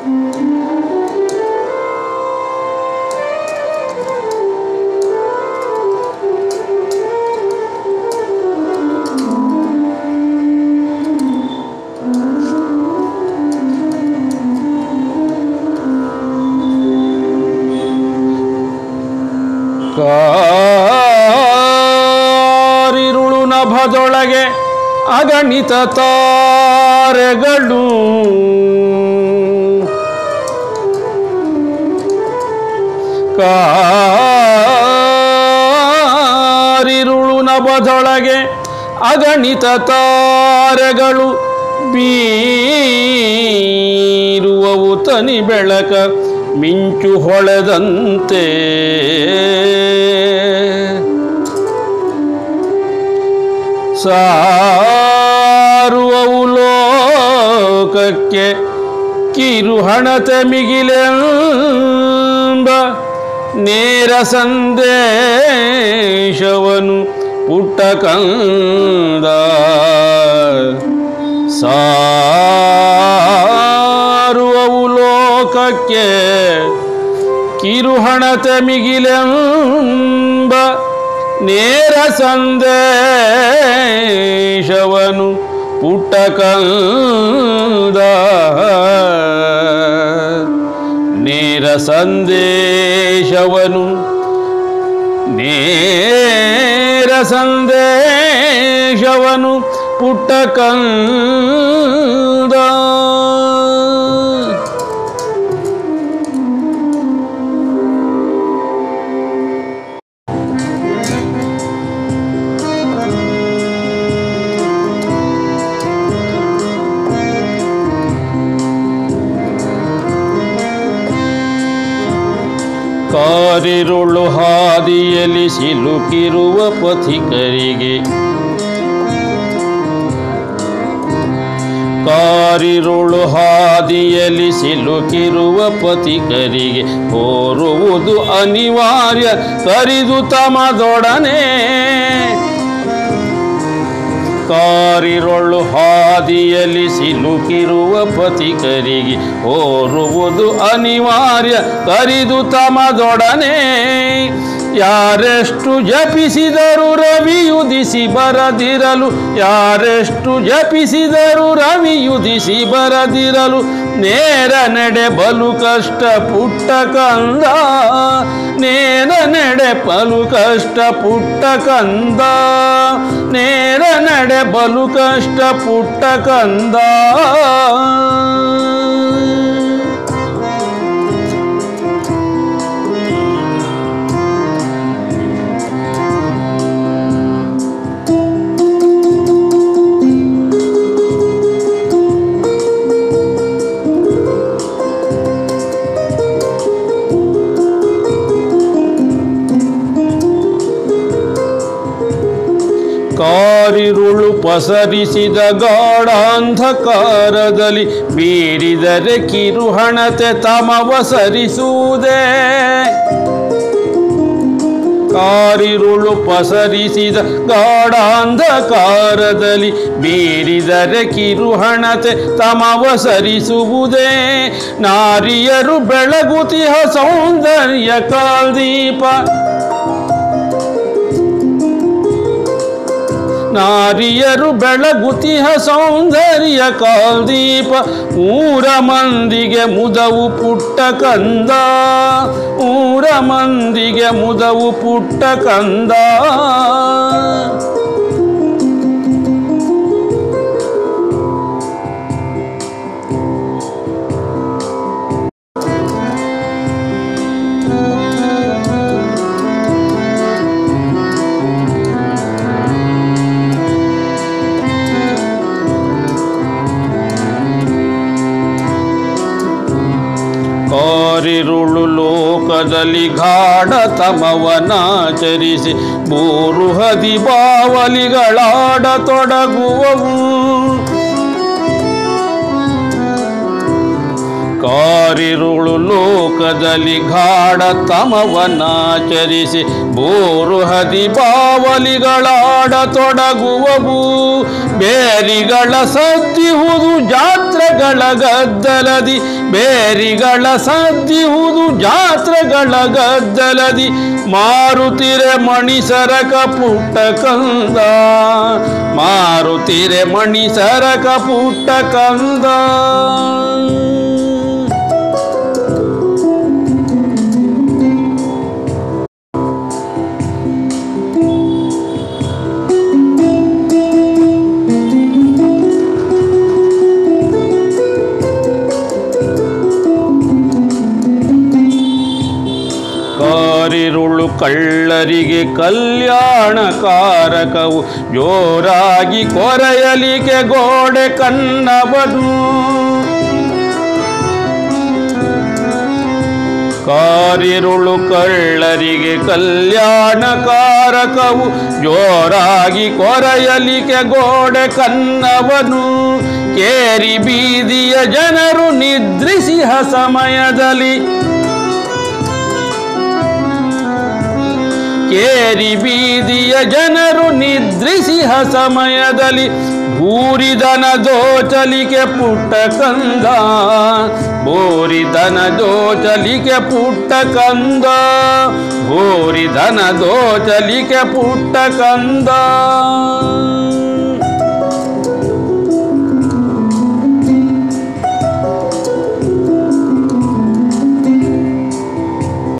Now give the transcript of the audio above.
ಕಾರಿರುಳು ಅಗಣಿತ ತಾರೆಗಳು. ಕಾರಿರುಳು ನಭದೊಳಗೆ ಅಗಣಿತ ತಾರೆಗಳು ಬೀರುವವು ತನಿ ಬೆಳಕ ಮಿಂಚು ಹೊಳೆದಂತೆ. ಸಾರುವವು ಲೋಕಕ್ಕೆ ಕಿರುಹಣತೆ ಮಿಗಿಲೆಂಬ ನೇರ ಸಂದೇಶವನು ಪುಟ್ಟ ಕಂದ ಸಾರುವವು ಲೋಕಕ್ಕೆ ಕಿರುಹಣತೆ ಮಿಗಿಲೆಂಬ ನೇರ ಸಂದೇಶವನು ಪುಟ್ಟ ಕಂದ ನೇರ ಸಂದೇಶವನು. ನೇರ ಸಂದೇಶವನು ಪುಟ್ಟ ಕಂದ. ಕಾರಿರುಳು ಹಾದಿಯಲ್ಲಿ ಸಿಲುಕಿರುವ ಪಥಿಕರಿಗೆ. ಕಾರಿರುಳು ಹಾದಿಯಲ್ಲಿ ಸಿಲುಕಿರುವ ಪಥಿಕರಿಗೆ ಕೋರುವುದು ಅನಿವಾರ್ಯ ಕರಿದು ತಮದೊಡನೆ. ಕಾರಿರೊಳ್ಳು ಹಾದಿಯಲ್ಲಿ ಸಿಲುಕಿರುವ ಪಥಿಕರಿಗೆ ಓರುವುದು ಅನಿವಾರ್ಯ. ಕರಿದು ತಮದೊಡನೆ ಯಾರೆಷ್ಟು ಜಪಿಸಿದರು ರವಿಯುದಿಸಿ ಬರದಿರಲು, ಯಾರೆಷ್ಟು ಜಪಿಸಿದರು ರವಿಯುದಿಸಿ ಬರದಿರಲು, ನೇರ ನಡೆ ಬಲು ಕಷ್ಟ ಪುಟ್ಟ ಕಂದ, ನೇರ ನಡೆ ಬಲು ಕಷ್ಟ ಪುಟ್ಟ ಕಂದ, ನೇರ ನಡೆ ಬಲು ಕಷ್ಟ ಪುಟ್ಟ ಕಂದ. ಕಾರಿರುಳು ಪಸರಿಸಿದ ಗಾಢಾಂಧಕಾರದಲ್ಲಿ ಬೀರಿದರೆ ಕಿರುಹಣತೆ ತಮವ ಸರಿಸುವುದೇ. ಕಾರಿರುಳು ಪಸರಿಸಿದ ಗಾಢಾಂಧಕಾರದಲ್ಲಿ ಬೀರಿದರೆ ಕಿರುಹಣತೆ ತಮವ ಸರಿಸುವುದೇ. ನಾರಿಯರು ಬೆಳಗುತಿಹ ಸೌಂದರ್ಯ ಕಾಲ್ದೀಪ. ನಾರಿಯರು ಬೆಳಗುತಿಹ ಸೌಂದರ್ಯ ಕಾಲ್ದೀಪ ಊರ ಮಂದಿಗೆ ಮುದವು ಪುಟ್ಟ ಕಂದ ಊರ ಮಂದಿಗೆ ಮುದವು ಪುಟ್ಟ ಕಂದ. ಕಾರಿರುಳು ಲೋಕದಲ್ಲಿ ಗಾಢ ತಮವನಾಚರಿಸಿ ಮೂರು ಹದಿ ಬಾವಲಿಗಳಾಡ ಕಾರಿರುಳು ಲೋಕದಲ್ಲಿ ಗಾಢ ತಮವನಾಚರಿಸಿ ಬೋರು ಹದಿ ಬಾವಲಿಗಳಾಡ ತೊಡಗುವವು. ಬೇರಿಗಳ ಸದ್ದಿಹುದು ಜಾತ್ರೆಗಳ ಗದ್ದಲದಿ. ಬೇರಿಗಳ ಸದ್ದಿಹುದು ಜಾತ್ರೆಗಳ ಗದ್ದಲದಿ. ಮಾರುತಿರೆ ಮಣಿಸರಕ ಪುಟ್ಟ ಕಂದ. ಮಾರುತಿರೆ ಮಣಿಸರಕ ಪುಟ್ಟ ಕಂದ. ಕಳ್ಳರಿಗೆ ಕಲ್ಯಾಣಕಾರಕವು. ಜೋರಾಗಿ ಕೊರೆಯಲಿಗೆ ಗೋಡೆ ಕನ್ನವನು. ಕಾರಿರುಳು ಕಳ್ಳರಿಗೆ ಕಲ್ಯಾಣಕಾರಕವು. ಜೋರಾಗಿ ಕೊರೆಯಲಿಕೆ ಗೋಡೆ ಕನ್ನವನು. ಕೇರಿ ಬೀದಿಯ ಜನರು ನಿದ್ರಿಸಿಹ ಸಮಯದಲ್ಲಿ ಕೇರಿ ಬೀದಿಯ ಜನರು ನಿದ್ರಿಸಿಹ ಸಮಯದಲ್ಲಿ ಭೂರಿದನ ದೋಚಲಿಕೆ ಪುಟ್ಟ ಕಂದ. ಭೂರಿದನ ದೋಚಲಿಕೆ ಪುಟ್ಟ ಕಂದ. ಭೂರಿದನ ದೋಚಲಿಕೆ ಪುಟ್ಟ ಕಂದ.